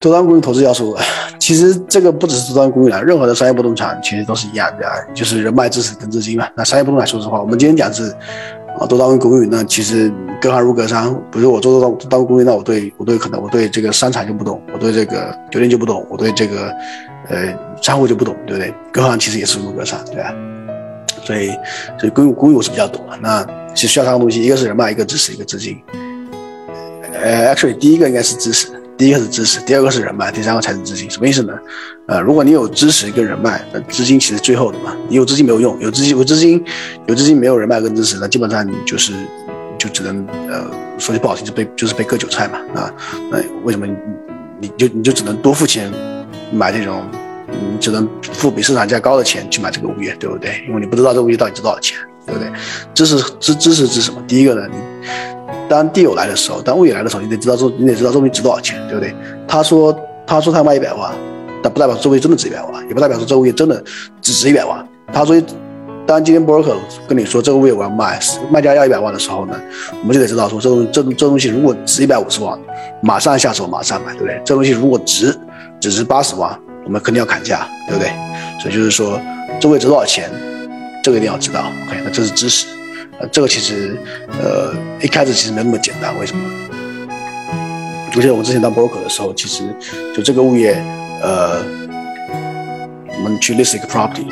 多端公寓投资要素，其实这个不只是多端公寓了，任何的商业不动产其实都是一样的，就是人脉、知识跟资金嘛。那商业不动产，说实话，我们今天讲是啊多端公寓，那其实隔行如隔山。比如我做多端多端公寓，那我对我对可能我对这个商场就不懂，我对这个酒店就不懂，我对这个呃商户就不懂，对不对？隔行其实也是如隔山，对吧？所以所以公寓公寓我是比较懂的。那其实需要三个东西，一个是人脉，一个知识，一个资金。呃，actually 第一个应该是知识。第一个是知识，第二个是人脉，第三个才是资金。什么意思呢？呃，如果你有知识跟人脉，那资金其实最后的嘛。你有资金没有用，有资金有资金有资金没有人脉跟知识，那基本上你就是就只能呃说句不好听，就被就是被割韭菜嘛。啊，那为什么你你就你就只能多付钱买这种，你只能付比市场价高的钱去买这个物业，对不对？因为你不知道这个物业到底值多少钱，对不对？知识知知识是什么？第一个呢，你。当地友来的时候，当物业来的时候，你得知道这，你得知道这东西值多少钱，对不对？他说，他说他卖一百万，但不代表这物业真的值一百万，也不代表说这物业真的只值一百万。他说，当今天 broker 跟你说这个物业我要卖，卖家要一百万的时候呢，我们就得知道说这东这这东西如果值一百五十万，马上下手马上买，对不对？这东西如果值只值八十万，我们肯定要砍价，对不对？所以就是说，这物值多少钱，这个一定要知道。OK，那这是知识。这个其实，呃，一开始其实没那么简单。为什么？我记得我之前当 broker 的时候，其实就这个物业，呃，我们去 list 一个 property，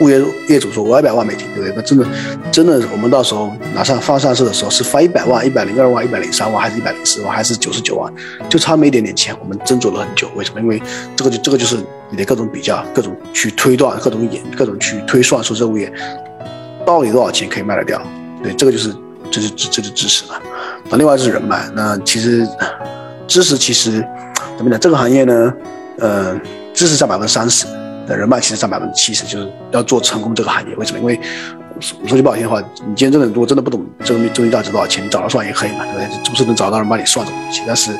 物业业主说我要一百万美金，对不对？那真的，真的，我们到时候拿上放上市的时候是发一百万、一百零二万、一百零三万，还是一百零四万，还是九十九万？就差那么一点点钱，我们斟酌了很久。为什么？因为这个就这个就是你的各种比较、各种去推断、各种演、各种去推算，说这物业。到底多少钱可以卖得掉？对，这个就是这是这这是知识了。那另外就是人脉。那其实知识其实怎么讲？这个行业呢，呃，知识占百分之三十，人脉其实占百分之七十。就是要做成功这个行业，为什么？因为说句不好听的话，你今天真的如果真的不懂这个东西这个价值多少钱，你找他算也可以嘛，对不对？不是能找到人帮你算这个东西，但是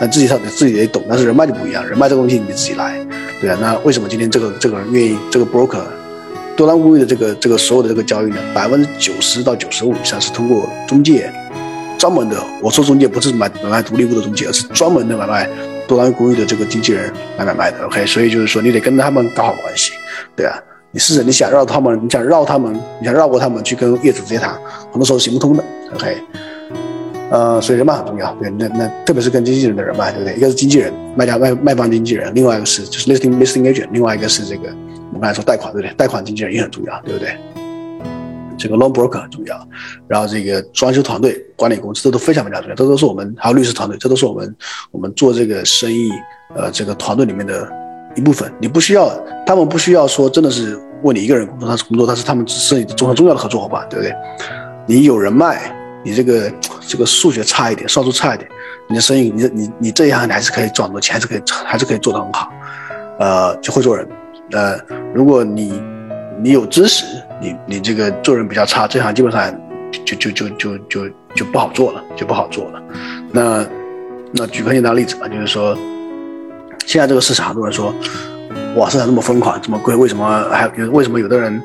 但自己上自己也懂。但是人脉就不一样，人脉这个东西你自己来，对啊。那为什么今天这个这个人愿意这个 broker？多单公寓的这个这个所有的这个交易呢，百分之九十到九十五以上是通过中介，专门的。我说中介不是买买卖独立屋的中介，而是专门的买卖多单公寓的这个经纪人来买卖的。OK，所以就是说你得跟他们搞好关系，对啊。你试着你想绕他们，你想绕他们，你想绕过他们去跟业主直接谈，很多时候行不通的。OK，呃，所以人脉很重要，对，那那特别是跟经纪人的人脉，对不对？一个是经纪人，卖家卖卖方经纪人，另外一个是就是 listing listing agent，另外一个是这个。我们刚才说贷款，对不对？贷款经纪人也很重要，对不对？这个 loan broker 很重要，然后这个装修团队、管理公司，这都非常非常重要。这都是我们还有律师团队，这都是我们我们做这个生意呃这个团队里面的一部分。你不需要，他们不需要说真的是为你一个人工作，他是工作，他是他们是你重很重要的合作伙伴，对不对？你有人脉，你这个这个数学差一点，算术差一点，你的生意，你你你这一行你还是可以赚很多钱，还是可以还是可以做得很好，呃，就会做人。呃，如果你你有知识，你你这个做人比较差，这行基本上就就就就就就不好做了，就不好做了。那那举个简单例子吧，就是说，现在这个市场，很多人说，哇，市场这么疯狂，这么贵，为什么还有为什么有的人，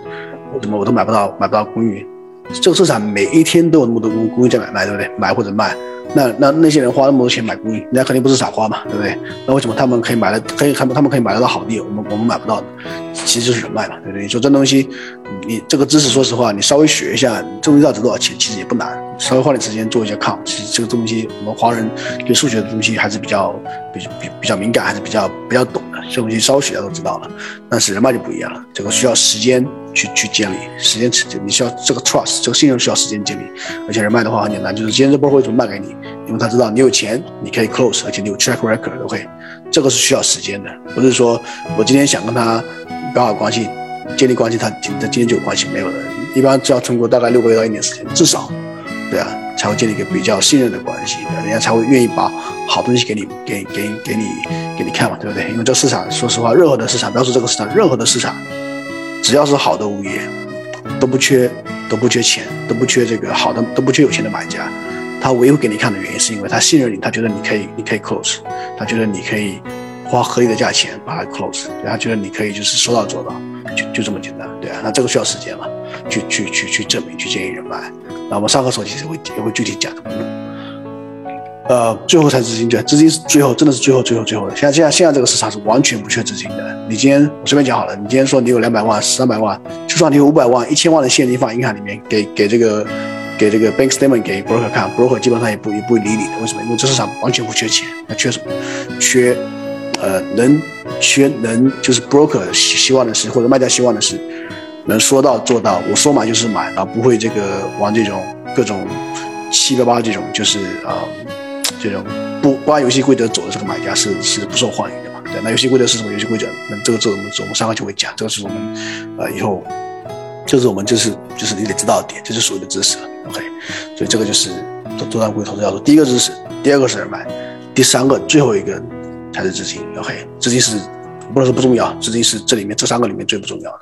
为什么我都买不到买不到公寓？这个市场每一天都有那么多公公寓在买卖，对不对？买或者卖。那那那些人花那么多钱买公寓，人家肯定不是傻花嘛，对不对？那为什么他们可以买了，可以他们他们可以买得到好地，我们我们买不到的？其实就是人脉嘛，对不对？你说这东西，你这个知识，说实话，你稍微学一下，这东西要值多少钱，其实也不难。稍微花点时间做一下抗其实这个东西我们华人对数学的东西还是比较比比比较敏感，还是比较比较懂的。这东西稍微学下都知道了。但是人脉就不一样了，这个需要时间去去建立，时间，你需要这个 trust，这个信任需要时间建立。而且人脉的话很简单，就是今天这波会怎么卖给你？因为他知道你有钱，你可以 close，而且你有 track record，OK，这个是需要时间的，不是说我今天想跟他搞好关系，建立关系，他他今天就有关系没有的，一般只要通过大概六个月到一年时间，至少，对啊，才会建立一个比较信任的关系，人家才会愿意把好东西给你，给给给你给你看嘛，对不对？因为这市场，说实话，任何的市场，不要说这个市场，任何的市场，只要是好的物业，都不缺都不缺钱，都不缺这个好的，都不缺有钱的买家。他唯一给你看的原因，是因为他信任你，他觉得你可以，你可以 close，他觉得你可以花合理的价钱把它 close，他觉得你可以就是说到做到，就就这么简单，对啊，那这个需要时间嘛，去去去去证明，去建立人脉。那我们上课时候其实会也会具体讲怎么弄。呃，最后才资金，对，资金是最后，真的是最后，最后，最后的。像现在现在这个市场是完全不缺资金的。你今天我随便讲好了，你今天说你有两百万、三百万，就算你有五百万、一千万的现金放银行里面，给给这个给这个 bank statement 给 broker 看，broker 基本上也不也不会理你的。为什么？因为这市场完全不缺钱，那缺什么？缺呃能缺能就是 broker 希望的是或者卖家希望的是能说到做到，我说买就是买，啊，不会这个玩这种各种七八八这种就是啊。这种不不按游戏规则走的这个买家是是不受欢迎的嘛？对，那游戏规则是什么？游戏规则，那这个字我们我们上个就会讲，这个是我们呃以后就是我们就是就是你得知道的点，这是所谓的知识。OK，所以这个就是做做单股投资要素。第一个知识，第二个是人脉，第三个最后一个才是资金。OK，资金是不能说不重要，资金是这里面这三个里面最不重要的。